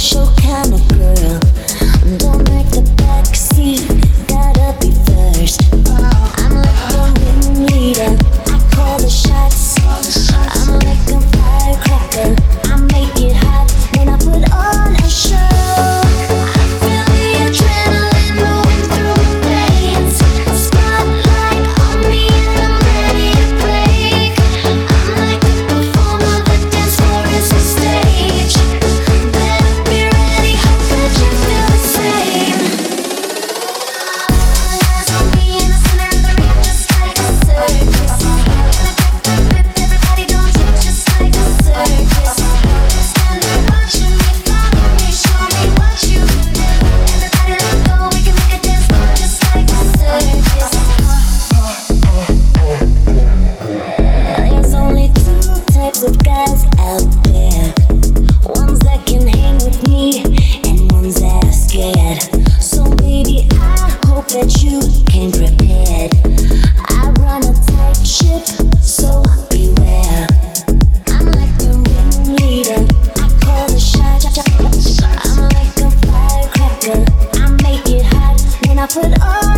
show I put all